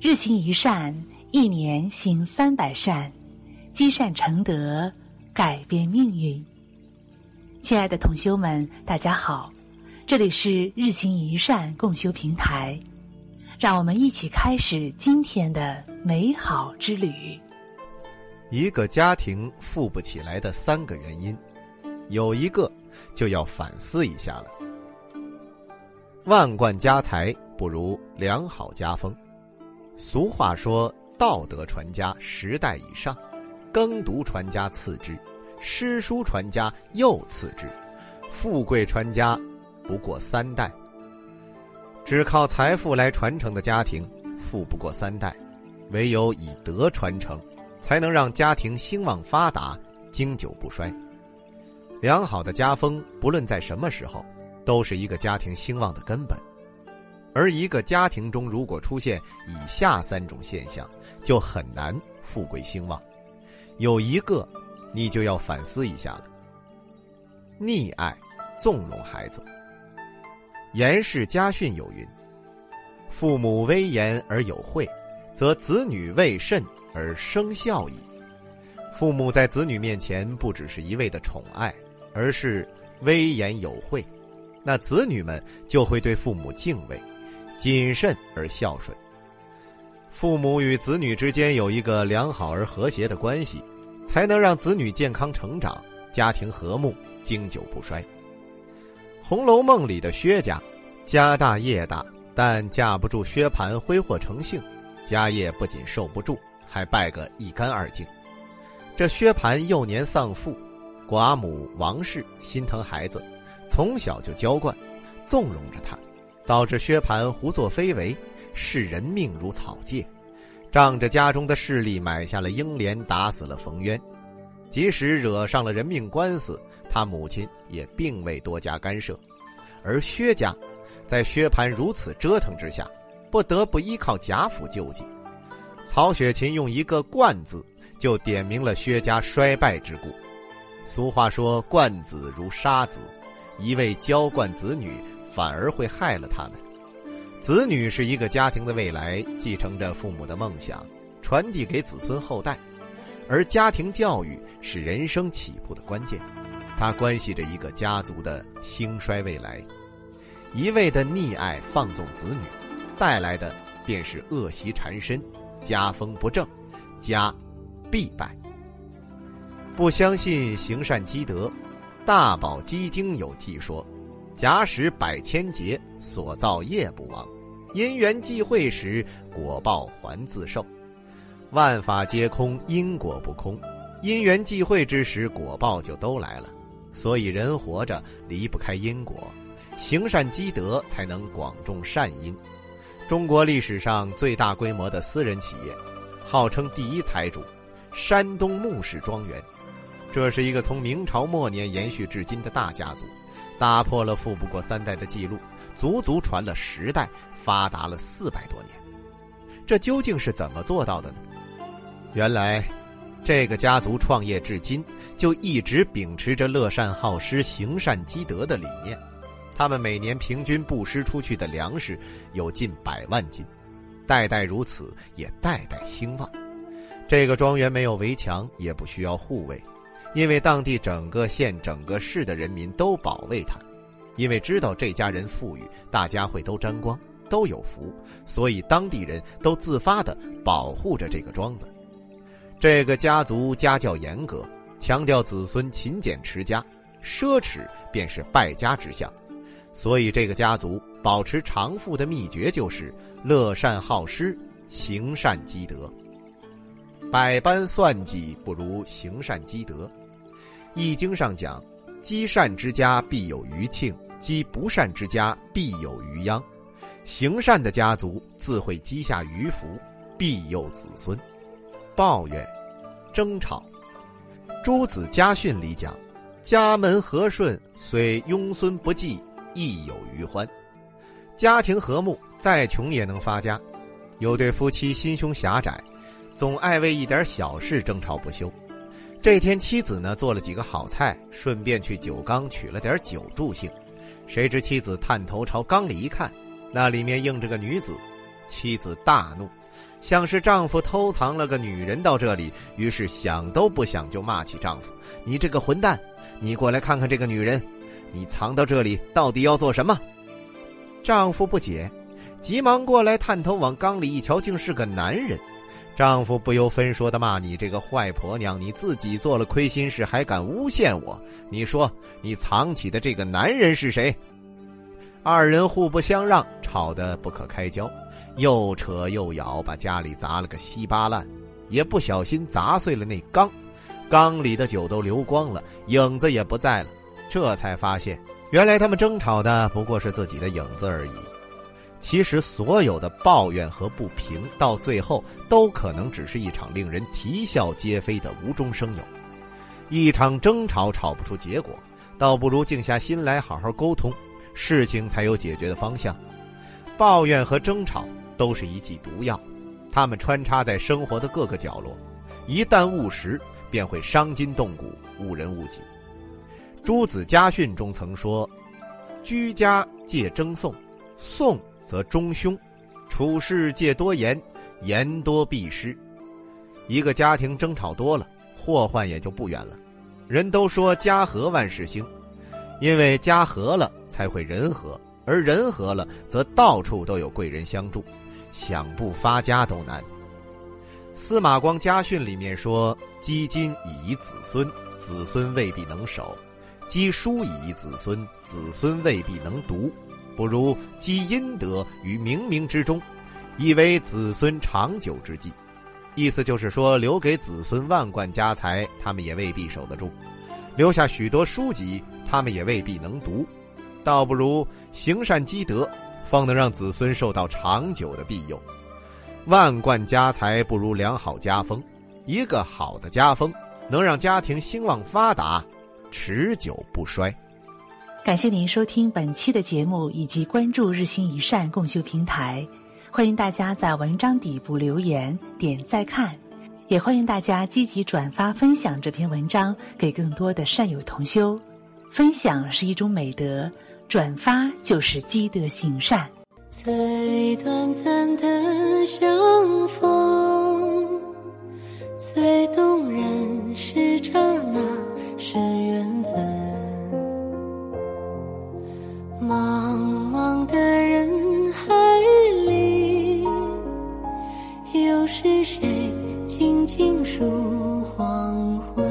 日行一善，一年行三百善，积善成德，改变命运。亲爱的同修们，大家好，这里是日行一善共修平台，让我们一起开始今天的美好之旅。一个家庭富不起来的三个原因，有一个就要反思一下了。万贯家财不如良好家风。俗话说：“道德传家十代以上，耕读传家次之，诗书传家又次之，富贵传家不过三代。”只靠财富来传承的家庭，富不过三代；唯有以德传承，才能让家庭兴旺发达、经久不衰。良好的家风，不论在什么时候，都是一个家庭兴旺的根本。而一个家庭中如果出现以下三种现象，就很难富贵兴旺。有一个，你就要反思一下了。溺爱、纵容孩子。严氏家训有云：“父母威严而有惠，则子女畏慎而生孝矣。”父母在子女面前不只是一味的宠爱，而是威严有惠，那子女们就会对父母敬畏。谨慎而孝顺，父母与子女之间有一个良好而和谐的关系，才能让子女健康成长，家庭和睦，经久不衰。《红楼梦》里的薛家，家大业大，但架不住薛蟠挥霍成性，家业不仅受不住，还败个一干二净。这薛蟠幼年丧父，寡母王氏心疼孩子，从小就娇惯，纵容着他。导致薛蟠胡作非为，视人命如草芥，仗着家中的势力买下了英莲，打死了冯渊。即使惹上了人命官司，他母亲也并未多加干涉。而薛家，在薛蟠如此折腾之下，不得不依靠贾府救济。曹雪芹用一个“惯”字，就点明了薛家衰败之故。俗话说：“惯子如杀子”，一味娇惯子女。反而会害了他们。子女是一个家庭的未来，继承着父母的梦想，传递给子孙后代。而家庭教育是人生起步的关键，它关系着一个家族的兴衰未来。一味的溺爱放纵子女，带来的便是恶习缠身，家风不正，家必败。不相信行善积德，大宝积经有记说。假使百千劫，所造业不亡；因缘际会时，果报还自受。万法皆空，因果不空。因缘际会之时，果报就都来了。所以人活着离不开因果，行善积德才能广种善因。中国历史上最大规模的私人企业，号称第一财主——山东穆氏庄园，这是一个从明朝末年延续至今的大家族。打破了富不过三代的记录，足足传了十代，发达了四百多年。这究竟是怎么做到的呢？原来，这个家族创业至今就一直秉持着乐善好施、行善积德的理念。他们每年平均布施出去的粮食有近百万斤，代代如此，也代代兴旺。这个庄园没有围墙，也不需要护卫。因为当地整个县、整个市的人民都保卫他，因为知道这家人富裕，大家会都沾光，都有福，所以当地人都自发的保护着这个庄子。这个家族家教严格，强调子孙勤俭持家，奢侈便是败家之相，所以这个家族保持长富的秘诀就是乐善好施、行善积德。百般算计不如行善积德。易经上讲：“积善之家必有余庆，积不善之家必有余殃。”行善的家族自会积下余福，庇佑子孙。抱怨、争吵。朱子家训里讲：“家门和顺，虽庸孙不济，亦有余欢。”家庭和睦，再穷也能发家。有对夫妻心胸狭窄。总爱为一点小事争吵不休。这天，妻子呢做了几个好菜，顺便去酒缸取了点酒助兴。谁知妻子探头朝缸里一看，那里面映着个女子。妻子大怒，像是丈夫偷藏了个女人到这里，于是想都不想就骂起丈夫：“你这个混蛋，你过来看看这个女人，你藏到这里到底要做什么？”丈夫不解，急忙过来探头往缸里一瞧，竟是个男人。丈夫不由分说的骂：“你这个坏婆娘，你自己做了亏心事，还敢诬陷我？你说你藏起的这个男人是谁？”二人互不相让，吵得不可开交。又扯又咬，把家里砸了个稀巴烂，也不小心砸碎了那缸，缸里的酒都流光了，影子也不在了。这才发现，原来他们争吵的不过是自己的影子而已。其实，所有的抱怨和不平，到最后都可能只是一场令人啼笑皆非的无中生有。一场争吵吵不出结果，倒不如静下心来好好沟通，事情才有解决的方向。抱怨和争吵。都是一剂毒药，它们穿插在生活的各个角落，一旦误食，便会伤筋动骨、误人误己。朱子家训中曾说：“居家戒争讼，讼则中凶；处事戒多言，言多必失。”一个家庭争吵多了，祸患也就不远了。人都说家和万事兴，因为家和了才会人和，而人和了，则到处都有贵人相助。想不发家都难。司马光家训里面说：“积金以遗子孙，子孙未必能守；积书以遗子孙，子孙未必能读。不如积阴德于冥冥之中，以为子孙长久之计。”意思就是说，留给子孙万贯家财，他们也未必守得住；留下许多书籍，他们也未必能读。倒不如行善积德。方能让子孙受到长久的庇佑。万贯家财不如良好家风，一个好的家风能让家庭兴旺发达，持久不衰。感谢您收听本期的节目，以及关注日行一善共修平台。欢迎大家在文章底部留言点再看，也欢迎大家积极转发分享这篇文章给更多的善友同修。分享是一种美德。转发就是积德行善。最短暂的相逢，尽数黄昏？